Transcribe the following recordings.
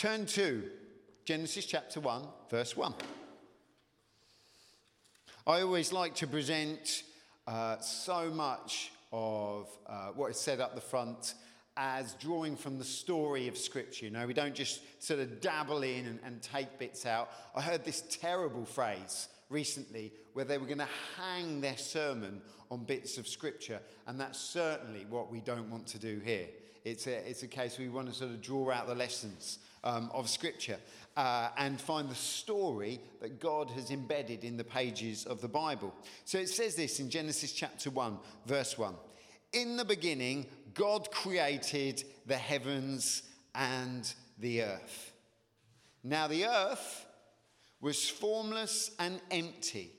Turn to Genesis chapter 1, verse 1. I always like to present uh, so much of uh, what is said up the front as drawing from the story of Scripture. You know, we don't just sort of dabble in and, and take bits out. I heard this terrible phrase recently where they were going to hang their sermon on bits of Scripture, and that's certainly what we don't want to do here. It's a, it's a case we want to sort of draw out the lessons um, of Scripture uh, and find the story that God has embedded in the pages of the Bible. So it says this in Genesis chapter 1, verse 1. In the beginning, God created the heavens and the earth. Now, the earth was formless and empty.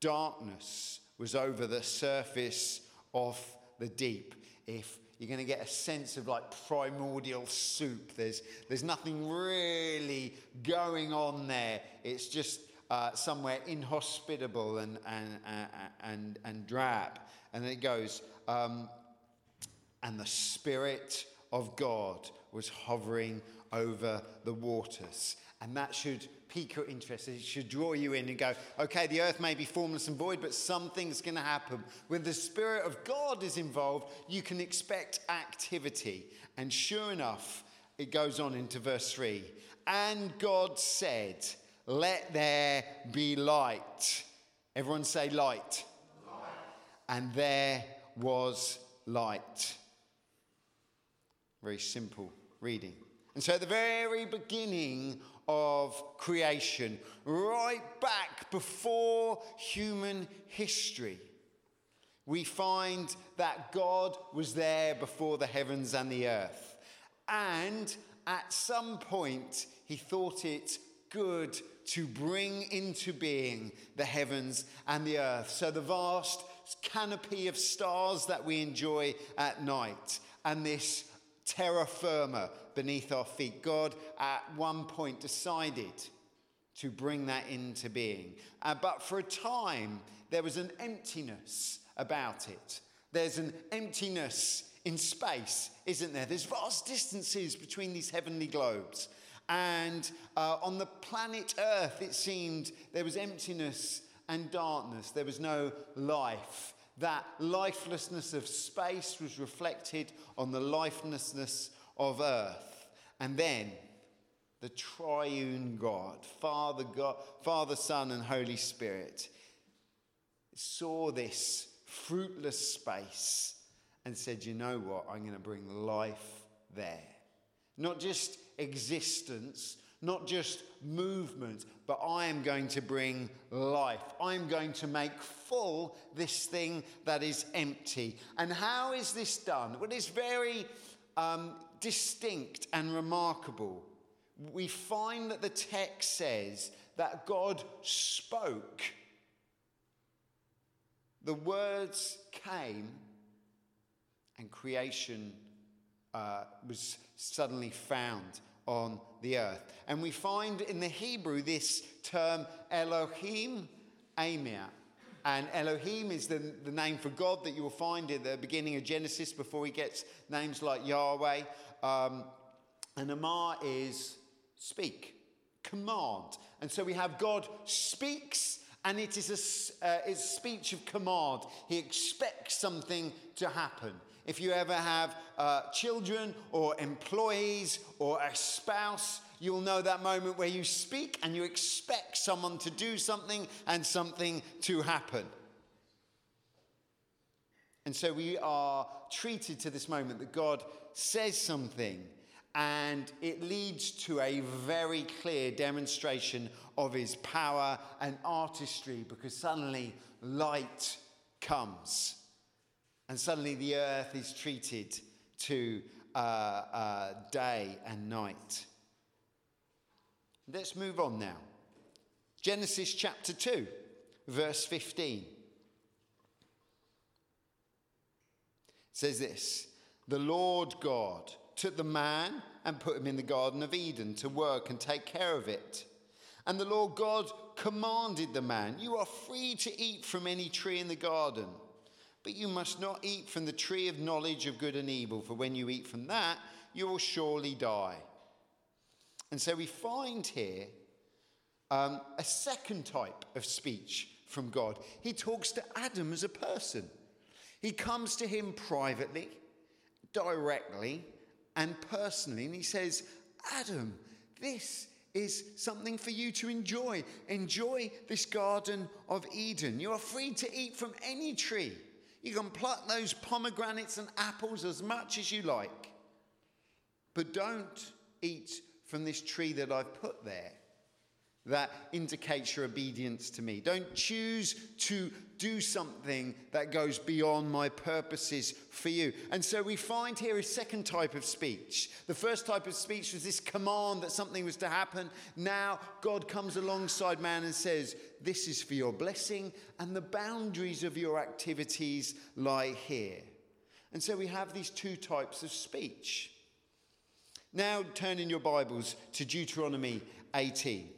Darkness was over the surface of the deep. If you're going to get a sense of like primordial soup, there's, there's nothing really going on there. It's just uh, somewhere inhospitable and, and, uh, and, and drab. And then it goes, um, and the Spirit of God was hovering over the waters. And that should pique your interest. It should draw you in and go, okay, the earth may be formless and void, but something's going to happen. When the Spirit of God is involved, you can expect activity. And sure enough, it goes on into verse 3. And God said, Let there be light. Everyone say light. light. And there was light. Very simple reading. And so, at the very beginning of creation, right back before human history, we find that God was there before the heavens and the earth. And at some point, he thought it good to bring into being the heavens and the earth. So, the vast canopy of stars that we enjoy at night, and this terra firma beneath our feet. God, at one point, decided to bring that into being. Uh, but for a time, there was an emptiness about it. There's an emptiness in space, isn't there? There's vast distances between these heavenly globes. And uh, on the planet Earth, it seemed there was emptiness and darkness. There was no life. That lifelessness of space was reflected on the lifelessness of earth. And then the triune God, Father, God, Father, Son, and Holy Spirit, saw this fruitless space and said, You know what? I'm going to bring life there. Not just existence, not just movement, but I am going to bring life. I'm going to make full this thing that is empty. And how is this done? Well, it's very um, distinct and remarkable. We find that the text says that God spoke. The words came, and creation uh, was suddenly found on the earth. And we find in the Hebrew this term Elohim Amar. And Elohim is the, the name for God that you will find at the beginning of Genesis before he gets names like Yahweh. Um, and Amar is speak, command. And so we have God speaks, and it is a, uh, it's a speech of command. He expects something to happen. If you ever have uh, children or employees or a spouse, you'll know that moment where you speak and you expect someone to do something and something to happen. And so we are treated to this moment that God says something and it leads to a very clear demonstration of his power and artistry because suddenly light comes. And suddenly the earth is treated to uh, uh, day and night. Let's move on now. Genesis chapter 2, verse 15. says this The Lord God took the man and put him in the Garden of Eden to work and take care of it. And the Lord God commanded the man, You are free to eat from any tree in the garden. But you must not eat from the tree of knowledge of good and evil, for when you eat from that, you will surely die. And so we find here um, a second type of speech from God. He talks to Adam as a person. He comes to him privately, directly, and personally, and he says, Adam, this is something for you to enjoy. Enjoy this Garden of Eden. You are free to eat from any tree. You can pluck those pomegranates and apples as much as you like. But don't eat from this tree that I've put there that indicates your obedience to me. Don't choose to do something that goes beyond my purposes for you. And so we find here a second type of speech. The first type of speech was this command that something was to happen. Now God comes alongside man and says, This is for your blessing, and the boundaries of your activities lie here. And so we have these two types of speech. Now turn in your Bibles to Deuteronomy 18.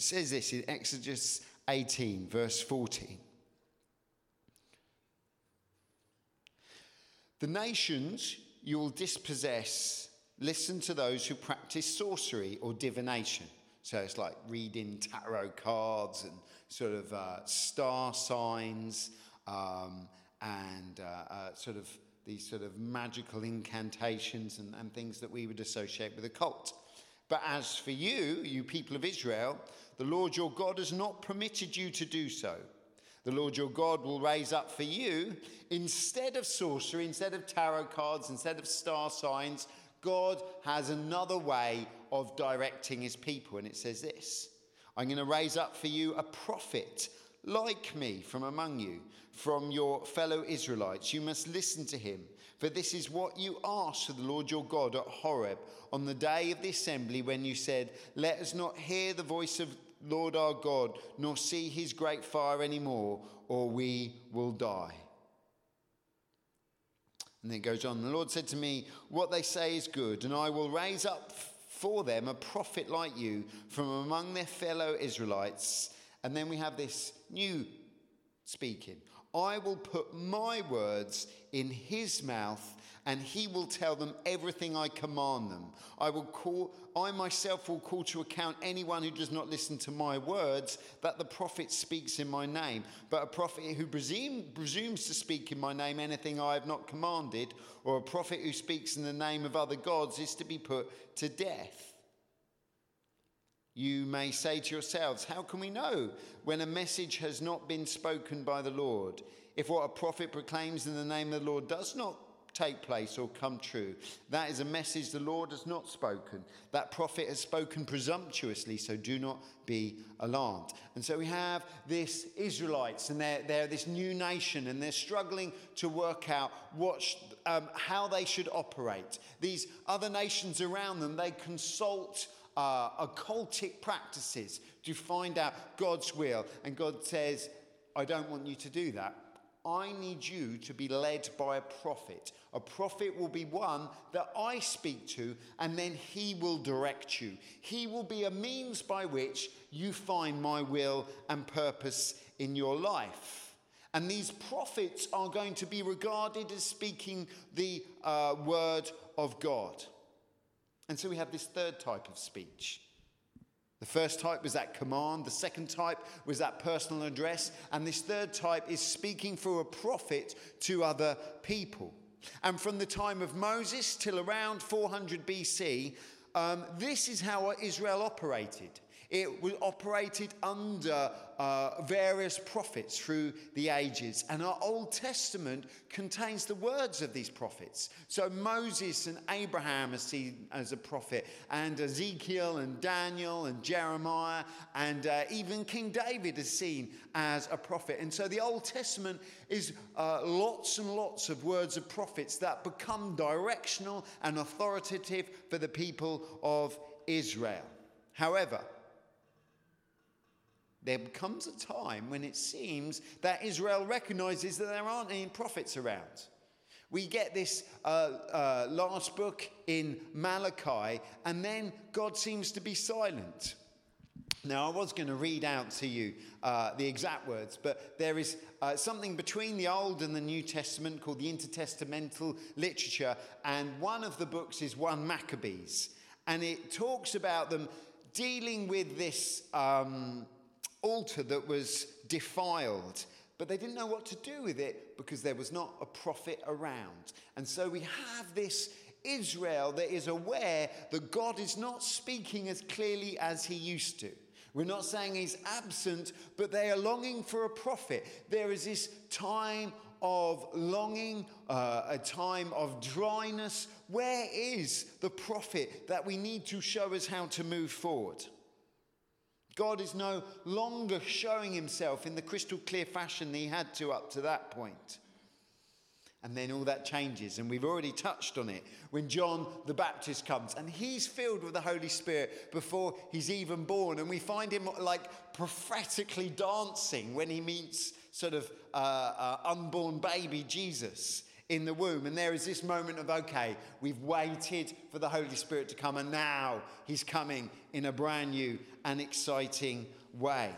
It says this in Exodus 18, verse 14. The nations you will dispossess listen to those who practice sorcery or divination. So it's like reading tarot cards and sort of uh, star signs um, and uh, uh, sort of these sort of magical incantations and, and things that we would associate with a cult. But as for you, you people of Israel, the Lord your God has not permitted you to do so. The Lord your God will raise up for you, instead of sorcery, instead of tarot cards, instead of star signs, God has another way of directing his people. And it says this I'm going to raise up for you a prophet like me from among you, from your fellow Israelites. You must listen to him. For this is what you asked of the Lord your God at Horeb on the day of the assembly when you said, Let us not hear the voice of Lord our God, nor see his great fire anymore, or we will die. And then it goes on. The Lord said to me, What they say is good, and I will raise up for them a prophet like you from among their fellow Israelites. And then we have this new speaking. I will put my words in his mouth and he will tell them everything I command them. I will call I myself will call to account anyone who does not listen to my words that the prophet speaks in my name. But a prophet who presume, presumes to speak in my name anything I have not commanded, or a prophet who speaks in the name of other gods is to be put to death. You may say to yourselves, How can we know when a message has not been spoken by the Lord? If what a prophet proclaims in the name of the Lord does not take place or come true, that is a message the Lord has not spoken. That prophet has spoken presumptuously, so do not be alarmed. And so we have this Israelites, and they're, they're this new nation, and they're struggling to work out what, um, how they should operate. These other nations around them, they consult uh, occultic practices to find out God's will. And God says, I don't want you to do that. I need you to be led by a prophet. A prophet will be one that I speak to, and then he will direct you. He will be a means by which you find my will and purpose in your life. And these prophets are going to be regarded as speaking the uh, word of God. And so we have this third type of speech. The first type was that command, the second type was that personal address, and this third type is speaking through a prophet to other people. And from the time of Moses till around 400 BC, um, this is how Israel operated. It was operated under uh, various prophets through the ages. And our Old Testament contains the words of these prophets. So Moses and Abraham are seen as a prophet, and Ezekiel and Daniel and Jeremiah, and uh, even King David is seen as a prophet. And so the Old Testament is uh, lots and lots of words of prophets that become directional and authoritative for the people of Israel. However, there comes a time when it seems that Israel recognizes that there aren't any prophets around. We get this uh, uh, last book in Malachi, and then God seems to be silent. Now, I was going to read out to you uh, the exact words, but there is uh, something between the Old and the New Testament called the intertestamental literature, and one of the books is 1 Maccabees, and it talks about them dealing with this um, altar that was defiled. But they didn't know what to do with it because there was not a prophet around. And so we have this Israel that is aware that God is not speaking as clearly as he used to. We're not saying he's absent, but they are longing for a prophet. There is this time of longing, uh, a time of dryness. Where is the prophet that we need to show us how to move forward? God is no longer showing himself in the crystal clear fashion that he had to up to that point. And then all that changes, and we've already touched on it when John the Baptist comes, and he's filled with the Holy Spirit before he's even born. And we find him like prophetically dancing when he meets sort of uh, uh, unborn baby Jesus in the womb. And there is this moment of, okay, we've waited for the Holy Spirit to come, and now he's coming in a brand new and exciting way.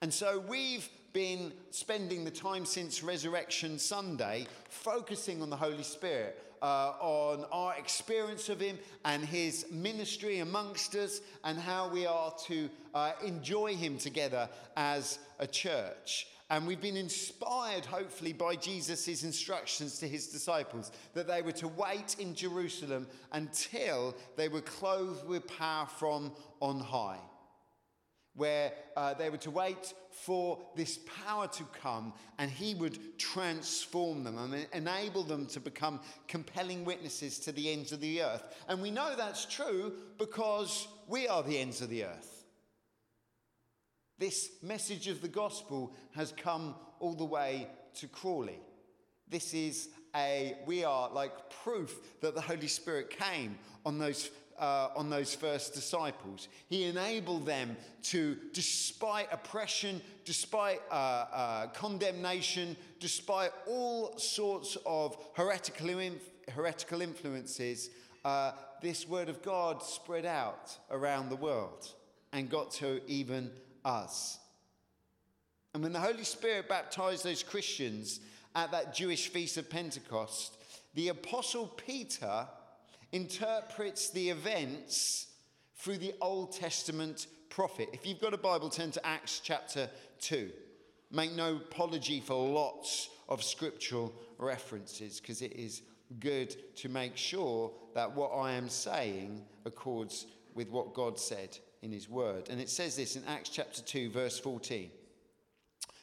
And so we've been spending the time since Resurrection Sunday focusing on the Holy Spirit, uh, on our experience of Him and His ministry amongst us, and how we are to uh, enjoy Him together as a church. And we've been inspired, hopefully, by Jesus' instructions to his disciples that they were to wait in Jerusalem until they were clothed with power from on high where uh, they were to wait for this power to come and he would transform them and enable them to become compelling witnesses to the ends of the earth. And we know that's true because we are the ends of the earth. This message of the gospel has come all the way to Crawley. This is a, we are like proof that the Holy Spirit came on those uh, on those first disciples. He enabled them to, despite oppression, despite uh, uh, condemnation, despite all sorts of heretical, inf- heretical influences, uh, this word of God spread out around the world and got to even us. And when the Holy Spirit baptized those Christians at that Jewish feast of Pentecost, the Apostle Peter interprets the events through the Old Testament prophet. If you've got a Bible, turn to Acts chapter 2. Make no apology for lots of scriptural references because it is good to make sure that what I am saying accords with what God said in his word. And it says this in Acts chapter 2, verse 14.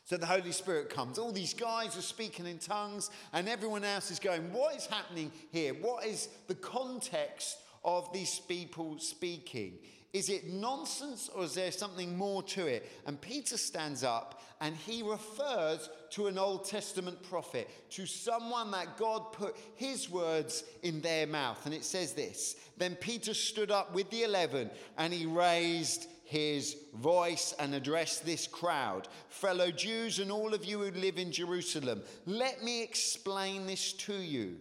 So the Holy Spirit comes. All these guys are speaking in tongues, and everyone else is going, What is happening here? What is the context of these people speaking? Is it nonsense or is there something more to it? And Peter stands up and he refers to an Old Testament prophet, to someone that God put his words in their mouth. And it says this Then Peter stood up with the eleven and he raised his voice and address this crowd Fellow Jews and all of you who live in Jerusalem, let me explain this to you.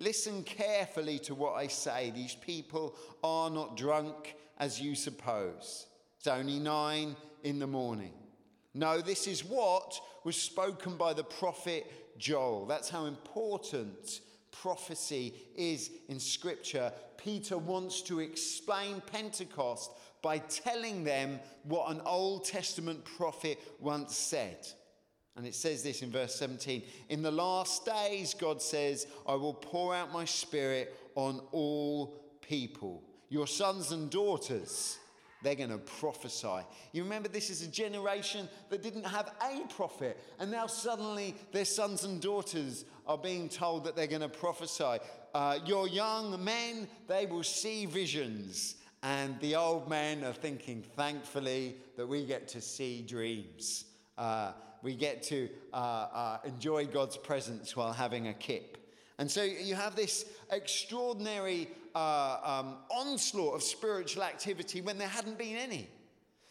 Listen carefully to what I say. These people are not drunk as you suppose. It's only nine in the morning. No, this is what was spoken by the prophet Joel. That's how important prophecy is in Scripture. Peter wants to explain Pentecost by telling them what an Old Testament prophet once said. And it says this in verse 17 In the last days, God says, I will pour out my spirit on all people. Your sons and daughters, they're going to prophesy. You remember, this is a generation that didn't have a prophet, and now suddenly their sons and daughters are being told that they're going to prophesy. Uh, your young men, they will see visions. And the old men are thinking, thankfully, that we get to see dreams. Uh, we get to uh, uh, enjoy God's presence while having a kip. And so you have this extraordinary uh, um, onslaught of spiritual activity when there hadn't been any.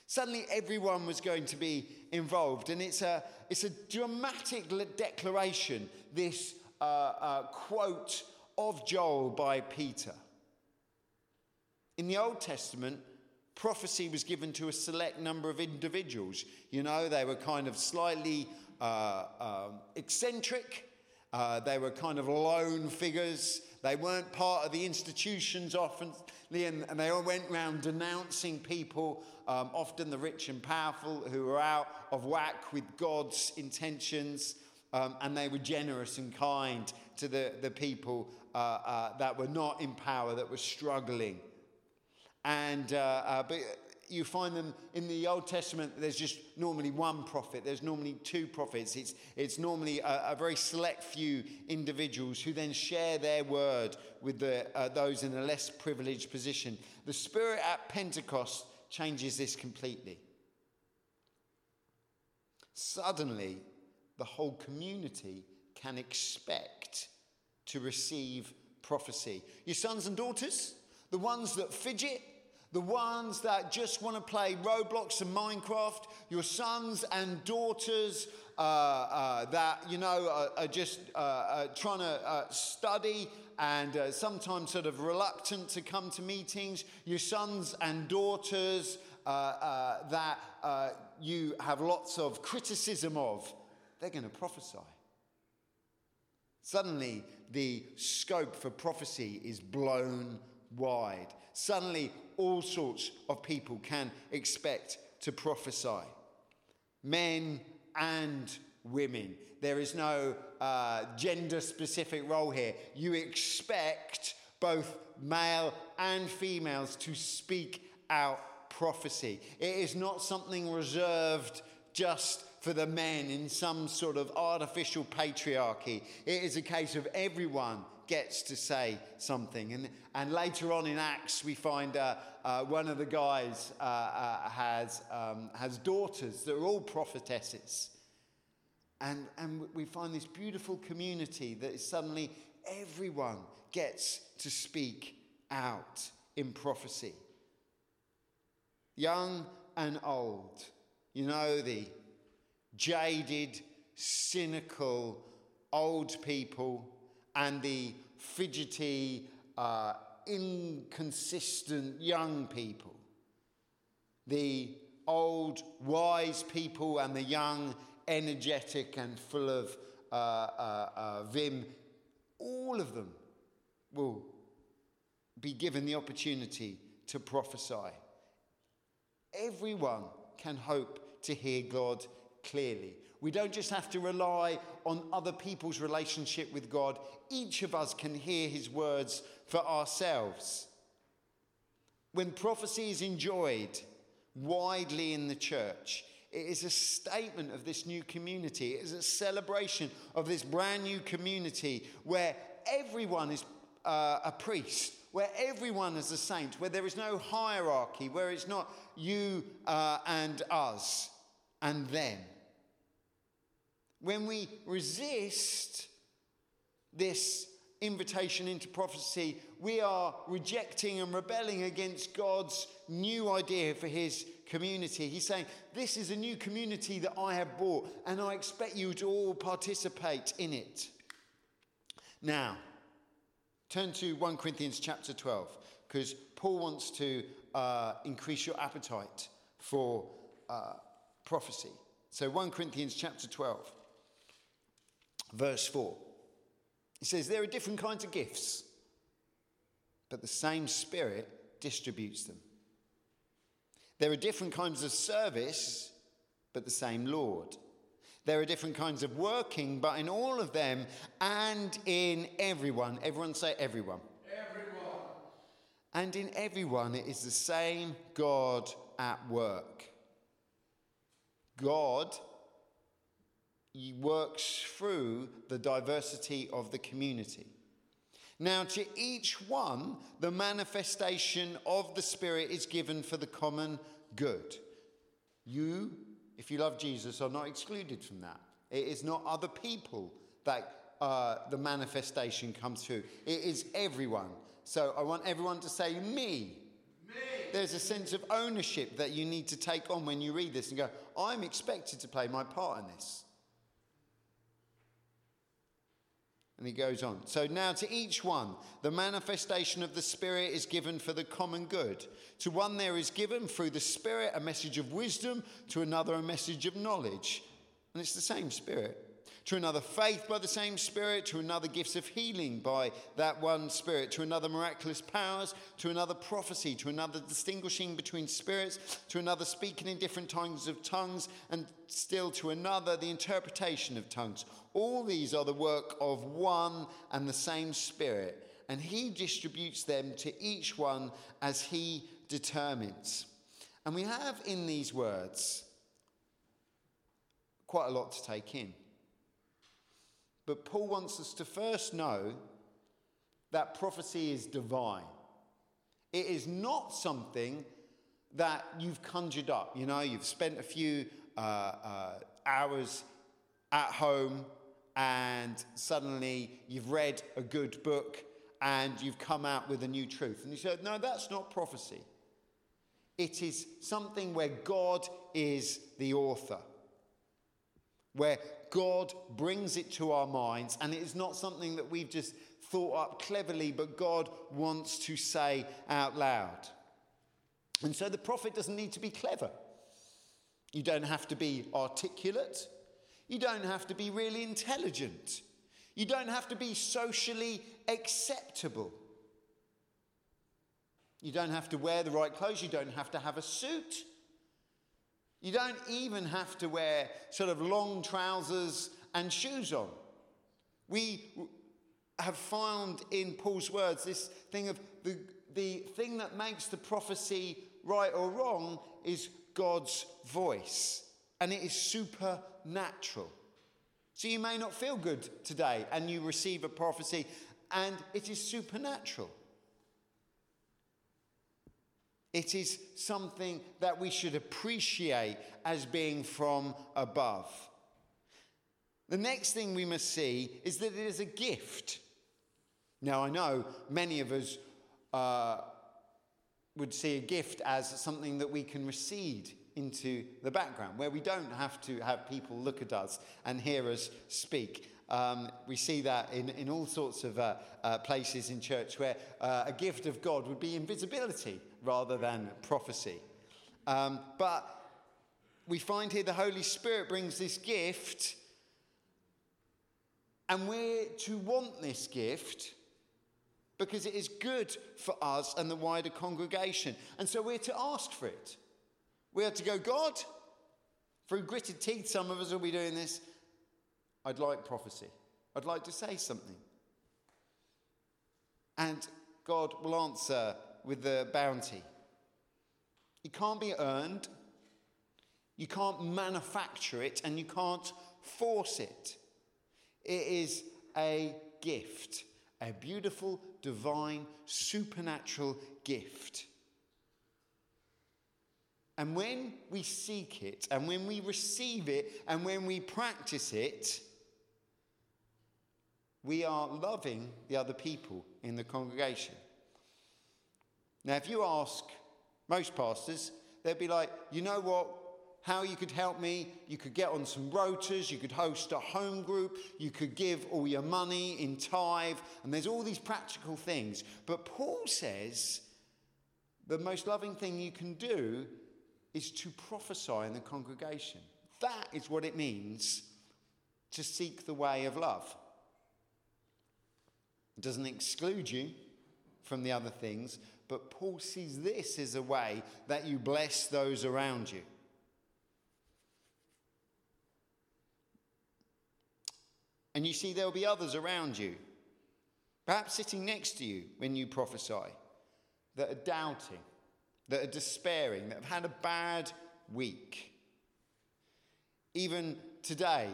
Suddenly, everyone was going to be involved. And it's a, it's a dramatic declaration, this uh, uh, quote of Joel by Peter. In the Old Testament, prophecy was given to a select number of individuals. You know, they were kind of slightly uh, um, eccentric, uh, they were kind of lone figures. They weren't part of the institutions often, and, and they all went around denouncing people, um, often the rich and powerful, who were out of whack with God's intentions. Um, and they were generous and kind to the, the people uh, uh, that were not in power, that were struggling. And uh, uh but you find them in the Old Testament, there's just normally one prophet, there's normally two prophets. It's, it's normally a, a very select few individuals who then share their word with the, uh, those in a less privileged position. The Spirit at Pentecost changes this completely. Suddenly, the whole community can expect to receive prophecy. Your sons and daughters, the ones that fidget, the ones that just want to play Roblox and Minecraft, your sons and daughters uh, uh, that, you know, are, are just uh, uh trying to uh, study and uh, sometimes sort of reluctant to come to meetings, your sons and daughters that you have lots of criticism of, they're going to prophesy. Suddenly, the scope for prophecy is blown wide. Suddenly, all sorts of people can expect to prophesy men and women. There is no uh, gender specific role here. You expect both male and females to speak out prophecy. It is not something reserved just for the men in some sort of artificial patriarchy. It is a case of everyone gets to say something. And, and later on in Acts, we find uh, uh, one of the guys uh, uh has, um, has daughters that are all prophetesses. And, and we find this beautiful community that is suddenly everyone gets to speak out in prophecy. Young and old, you know, the jaded, cynical old people and the fidgety, uh, inconsistent young people, the old wise people and the young, energetic and full of uh, uh, uh, vim, all of them will be given the opportunity to prophesy. Everyone can hope to hear God clearly. We don't just have to rely on other people's relationship with God. Each of us can hear his words for ourselves. When prophecy is enjoyed widely in the church, it is a statement of this new community. It is a celebration of this brand new community where everyone is uh, a priest, where everyone is a saint, where there is no hierarchy, where it's not you uh, and us and them. When we resist this invitation into prophecy, we are rejecting and rebelling against God's new idea for his community. He's saying, This is a new community that I have brought, and I expect you to all participate in it. Now, turn to 1 Corinthians chapter 12, because Paul wants to uh, increase your appetite for uh, prophecy. So 1 Corinthians chapter 12 verse 4. He says, There are different kinds of gifts, but the same Spirit distributes them. There are different kinds of service, but the same Lord. There are different kinds of working, but in all of them and in everyone, everyone say everyone. Everyone. And in everyone, it is the same God at work. God works through the diversity of the community. Now, to each one, the manifestation of the Spirit is given for the common good. You, if you love Jesus, are not excluded from that. It is not other people that uh, the manifestation comes through, it is everyone. So I want everyone to say, Me. Me. There's a sense of ownership that you need to take on when you read this and go, I'm expected to play my part in this. And he goes on. So now to each one, the manifestation of the Spirit is given for the common good. To one, there is given through the Spirit a message of wisdom, to another, a message of knowledge. And it's the same Spirit to another faith by the same Spirit, to another gifts of healing by that one Spirit, to another miraculous powers, to another prophecy, to another distinguishing between spirits, to another speaking in different tongues of tongues, and still to another the interpretation of tongues. All these are the work of one and the same Spirit, and He distributes them to each one as He determines. And we have in these words quite a lot to take in. But Paul wants us to first know that prophecy is divine. It is not something that you've conjured up. You know, you've spent a few uh, uh, hours at home and suddenly you've read a good book and you've come out with a new truth. And you said, no, that's not prophecy. It is something where God is the author, where God brings it to our minds, and it is not something that we've just thought up cleverly, but God wants to say out loud. And so the prophet doesn't need to be clever. You don't have to be articulate. You don't have to be really intelligent. You don't have to be socially acceptable. You don't have to wear the right clothes. You don't have to have a suit. You don't even have to wear sort of long trousers and shoes on. We have found in Paul's words this thing of the, the thing that makes the prophecy right or wrong is God's voice, and it is supernatural. So you may not feel good today and you receive a prophecy, and it is supernatural. It is something that we should appreciate as being from above. The next thing we must see is that it is a gift. Now, I know many of us uh, would see a gift as something that we can recede into the background, where we don't have to have people look at us and hear us speak. Um, we see that in, in all sorts of uh, uh, places in church where uh, a gift of God would be invisibility rather than prophecy. Um, but we find here the Holy Spirit brings this gift, and we're to want this gift because it is good for us and the wider congregation. And so we're to ask for it. We are to go, God, through gritted teeth, some of us will be doing this. I'd like prophecy. I'd like to say something. And God will answer with the bounty. It can't be earned, you can't manufacture it, and you can't force it. It is a gift, a beautiful, divine, supernatural gift. And when we seek it, and when we receive it, and when we practice it, we are loving the other people in the congregation. Now, if you ask most pastors, they'd be like, you know what? How you could help me? You could get on some rotas, you could host a home group, you could give all your money in tithe, and there's all these practical things. But Paul says the most loving thing you can do is to prophesy in the congregation. That is what it means to seek the way of love. It doesn't exclude you from the other things, but Paul sees this as a way that you bless those around you. And you see, there'll be others around you, perhaps sitting next to you when you prophesy, that are doubting, that are despairing, that have had a bad week. Even today,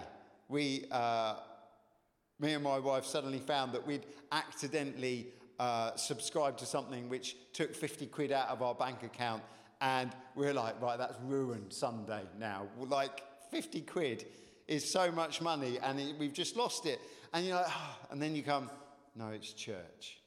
we, uh, me and my wife suddenly found that we'd accidentally uh, subscribed to something which took 50 quid out of our bank account, and we're like, right, that's ruined Sunday now. Like, 50 quid is so much money, and it, we've just lost it. And you're like, oh, and then you come, no, it's church.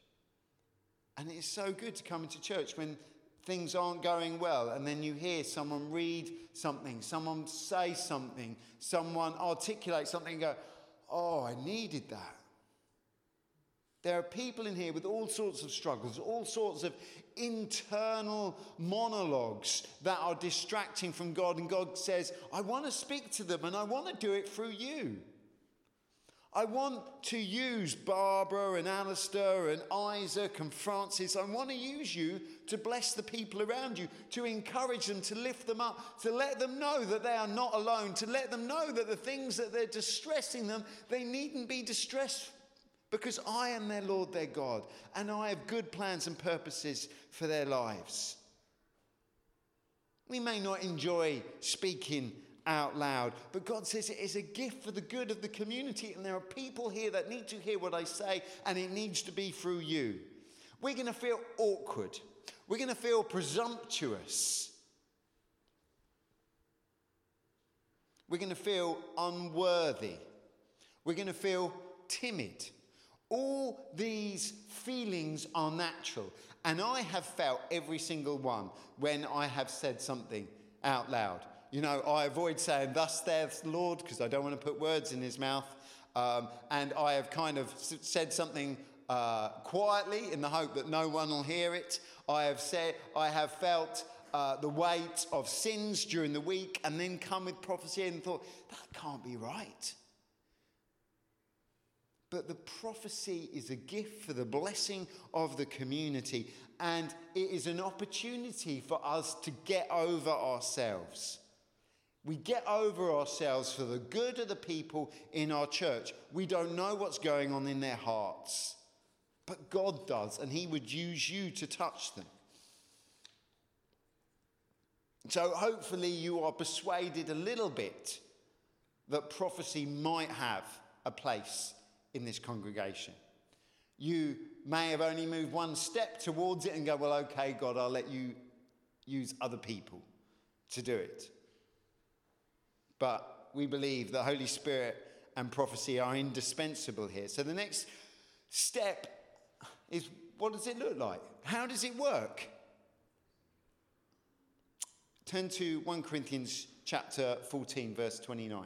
And it's so good to come into church when things aren't going well, and then you hear someone read something, someone say something, someone articulate something, and go, oh, I needed that. There are people in here with all sorts of struggles, all sorts of internal monologues that are distracting from God. And God says, I want to speak to them and I want to do it through you. I want to use Barbara and Alistair and Isaac and Francis. I want to use you to bless the people around you, to encourage them, to lift them up, to let them know that they are not alone, to let them know that the things that they're distressing them, they needn't be distressed because I am their Lord, their God, and I have good plans and purposes for their lives. We may not enjoy speaking out loud. But God says it is a gift for the good of the community, and there are people here that need to hear what I say, and it needs to be through you. We're going to feel awkward, we're going to feel presumptuous, we're going to feel unworthy, we're going to feel timid. All these feelings are natural. And I have felt every single one when I have said something out loud. You know, I avoid saying, Thus saith the Lord, because I don't want to put words in his mouth. Um, and I have kind of said something uh, quietly in the hope that no one will hear it. I have said, I have felt uh, the weight of sins during the week and then come with prophecy and thought, that can't be right. But the prophecy is a gift for the blessing of the community, and it is an opportunity for us to get over ourselves. We get over ourselves for the good of the people in our church. We don't know what's going on in their hearts, but God does, and He would use you to touch them. So, hopefully, you are persuaded a little bit that prophecy might have a place in this congregation. You may have only moved one step towards it and go, Well, okay, God, I'll let you use other people to do it. But we believe the Holy Spirit and prophecy are indispensable here. So the next step is what does it look like? How does it work? Turn to 1 Corinthians chapter 14, verse 29.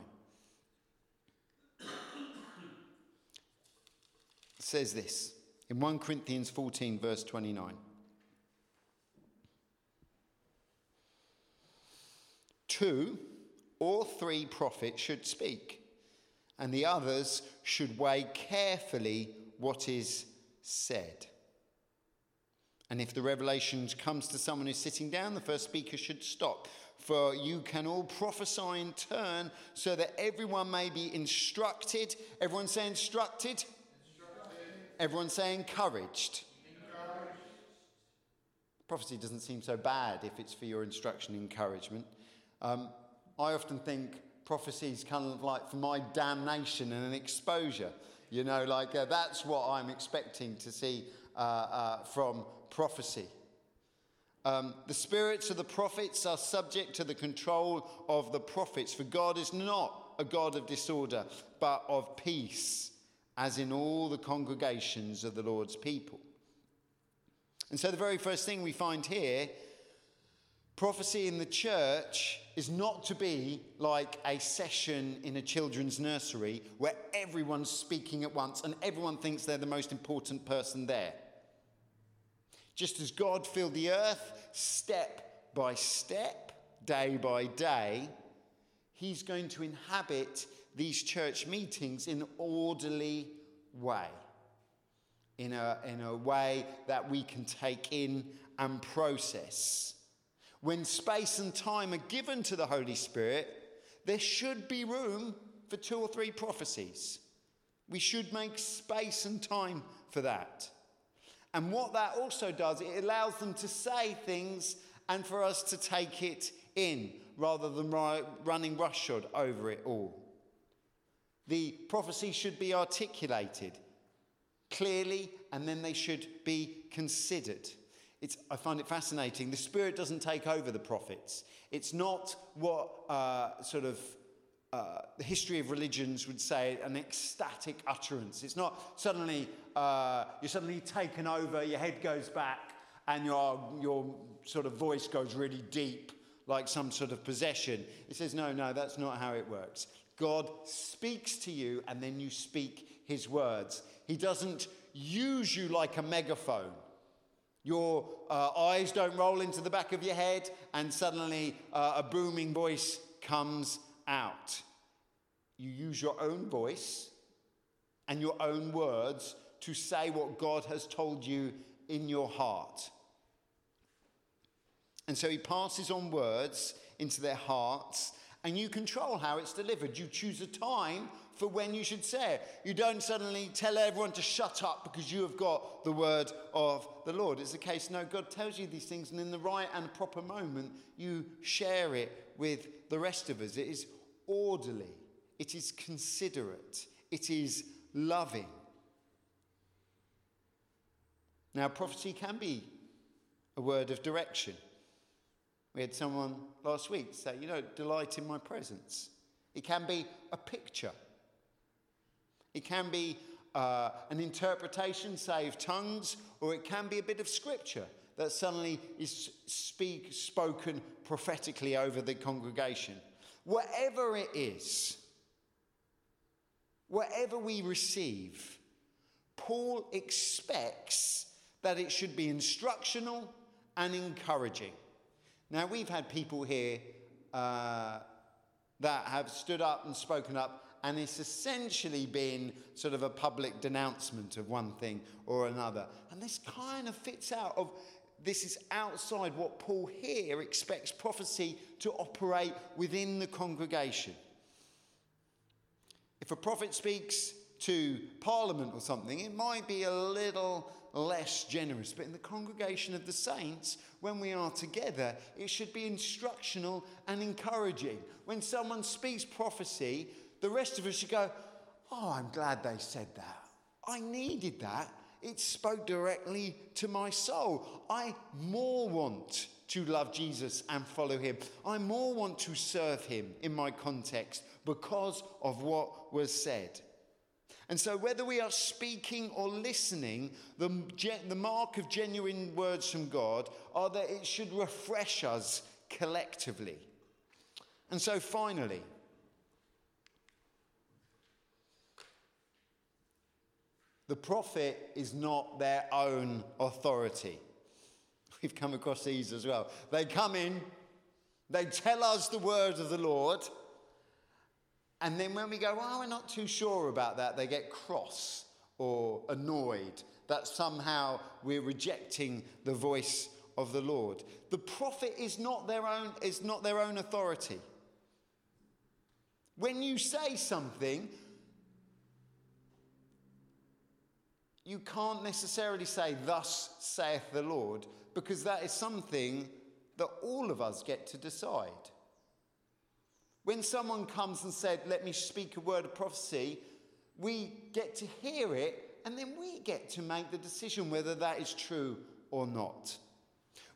Says this in 1 Corinthians 14, verse 29. Two or three prophets should speak, and the others should weigh carefully what is said. And if the revelation comes to someone who's sitting down, the first speaker should stop. For you can all prophesy in turn so that everyone may be instructed. Everyone say instructed? Everyone say encouraged. encouraged. Prophecy doesn't seem so bad if it's for your instruction and encouragement. Um, I often think prophecy is kind of like for my damnation and an exposure. You know, like uh, that's what I'm expecting to see uh, uh, from prophecy. Um, the spirits of the prophets are subject to the control of the prophets, for God is not a God of disorder, but of peace, as in all the congregations of the Lord's people. And so, the very first thing we find here prophecy in the church is not to be like a session in a children's nursery where everyone's speaking at once and everyone thinks they're the most important person there. Just as God filled the earth step by step, day by day, He's going to inhabit these church meetings in orderly way, in a, in a way that we can take in and process. When space and time are given to the Holy Spirit, there should be room for two or three prophecies. We should make space and time for that. And what that also does, it allows them to say things and for us to take it in rather than running roughshod over it all. The prophecy should be articulated clearly and then they should be considered it's, I find it fascinating. The Spirit doesn't take over the prophets. It's not what uh, sort of uh, the history of religions would say an ecstatic utterance. It's not suddenly uh, you're suddenly taken over, your head goes back, and your, your sort of voice goes really deep, like some sort of possession. It says, no, no, that's not how it works. God speaks to you, and then you speak his words. He doesn't use you like a megaphone. Your uh, eyes don't roll into the back of your head, and suddenly uh, a booming voice comes out. You use your own voice and your own words to say what God has told you in your heart. And so he passes on words into their hearts, and you control how it's delivered. You choose a time for when you should say it. You don't suddenly tell everyone to shut up because you have got the word of the Lord. It's the case, no, God tells you these things, and in the right and proper moment, you share it with the rest of us. It is orderly, it is considerate, it is loving. Now, prophecy can be a word of direction. We had someone last week say, you know, delight in my presence. It can be a picture. It can be uh, an interpretation, say, of tongues, or it can be a bit of scripture that suddenly is speak, spoken prophetically over the congregation. Whatever it is, whatever we receive, Paul expects that it should be instructional and encouraging. Now, we've had people here uh, that have stood up and spoken up, and it's essentially been sort of a public denouncement of one thing or another. And this kind of fits out of this is outside what Paul here expects prophecy to operate within the congregation. If a prophet speaks to Parliament or something, it might be a little less generous. But in the congregation of the saints, when we are together, it should be instructional and encouraging. When someone speaks prophecy, the rest of us should go, Oh, I'm glad they said that. I needed that. It spoke directly to my soul. I more want to love Jesus and follow him. I more want to serve him in my context because of what was said. And so, whether we are speaking or listening, the, the mark of genuine words from God are that it should refresh us collectively. And so, finally, the prophet is not their own authority. We've come across these as well. They come in, they tell us the word of the Lord and then when we go, well, we're not too sure about that, they get cross or annoyed that somehow we're rejecting the voice of the Lord. The prophet is not their own, is not their own authority. When you say something, you can't necessarily say, Thus saith the Lord, because that is something that all of us get to decide. When someone comes and said, Let me speak a word of prophecy, we get to hear it and then we get to make the decision whether that is true or not.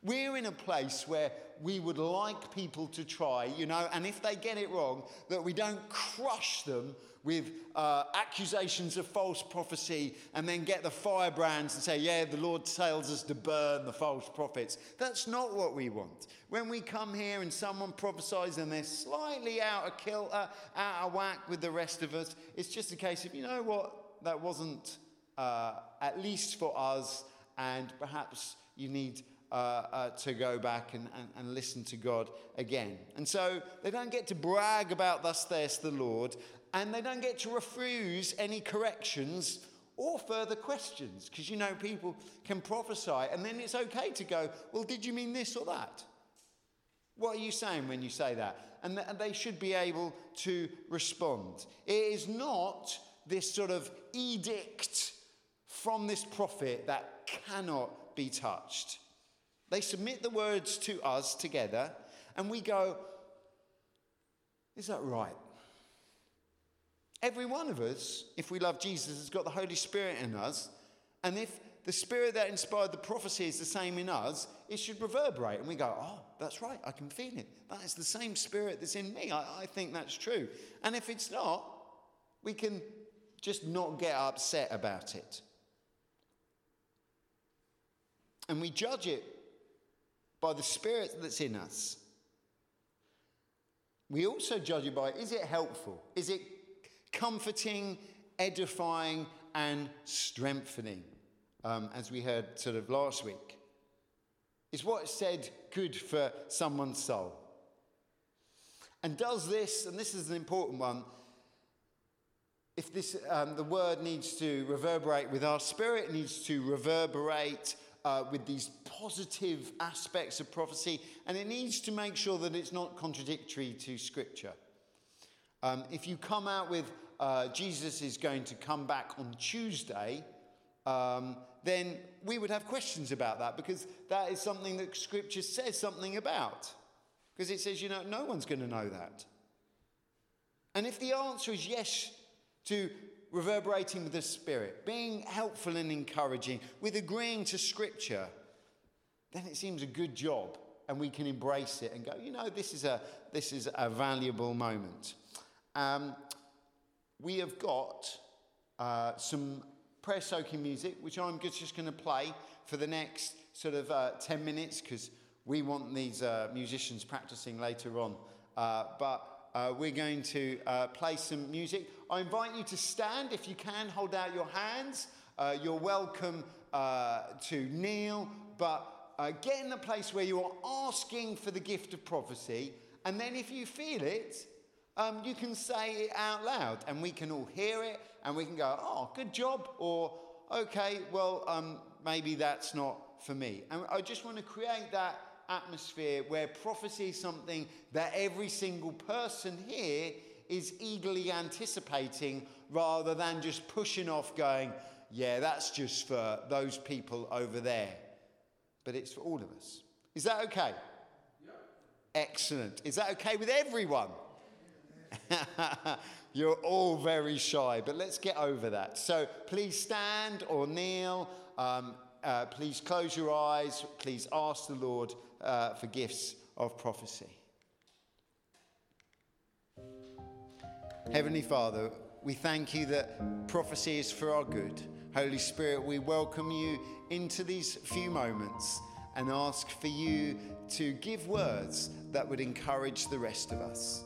We're in a place where we would like people to try, you know, and if they get it wrong, that we don't crush them with uh, accusations of false prophecy and then get the firebrands and say, yeah, the Lord tells us to burn the false prophets. That's not what we want. When we come here and someone prophesies and they're slightly out of kilter, out of whack with the rest of us, it's just a case of, you know what, that wasn't uh, at least for us, and perhaps you need uh, uh, to go back and, and, and, listen to God again. And so they don't get to brag about, Thus saith the Lord, and they don't get to refuse any corrections or further questions because you know people can prophesy and then it's okay to go, Well, did you mean this or that? What are you saying when you say that? And, and they should be able to respond. It is not this sort of edict from this prophet that cannot be touched. They submit the words to us together, and we go, Is that right? Every one of us, if we love Jesus, has got the Holy Spirit in us. And if the spirit that inspired the prophecy is the same in us, it should reverberate. And we go, oh, that's right, I can feel it. That is the same spirit that's in me. I, I think that's true. And if it's not, we can just not get upset about it. And we judge it by the spirit that's in us. We also judge it by is it helpful? Is it comforting, edifying, and strengthening. um, as we heard sort of last week. Is what said good for someone's soul? And does this, and this is an important one, if this, um, the word needs to reverberate with our spirit, needs to reverberate uh, with these positive aspects of prophecy, and it needs to make sure that it's not contradictory to Scripture. Um, if you come out with uh, Jesus is going to come back on Tuesday, um, then we would have questions about that because that is something that Scripture says something about. Because it says, you know, no one's going to know that. And if the answer is yes to reverberating with the Spirit, being helpful and encouraging, with agreeing to Scripture, then it seems a good job and we can embrace it and go, you know, this is a, this is a valuable moment. Um, we have got uh, some prayer soaking music, which I'm just going to play for the next sort of uh, 10 minutes because we want these uh, musicians practicing later on. Uh, but uh, we're going to uh, play some music. I invite you to stand if you can, hold out your hands. you're welcome to kneel, but get in a place where you are asking for the gift of prophecy. And then if you feel it, um, you can say it out loud and we can all hear it and we can go, oh, good job, or okay, well, um, maybe that's not for me. And I just want to create that atmosphere where prophecy is something that every single person here is eagerly anticipating rather than just pushing off, going, yeah, that's just for those people over there. But it's for all of us. Is that okay? Excellent. Is that okay with everyone? You're all very shy, but let's get over that. So please stand or kneel. Um, uh, please close your eyes. Please ask the Lord uh, for gifts of prophecy. Heavenly Father, we thank you that prophecy is for our good. Holy Spirit, we welcome you into these few moments and ask for you to give words that would encourage the rest of us.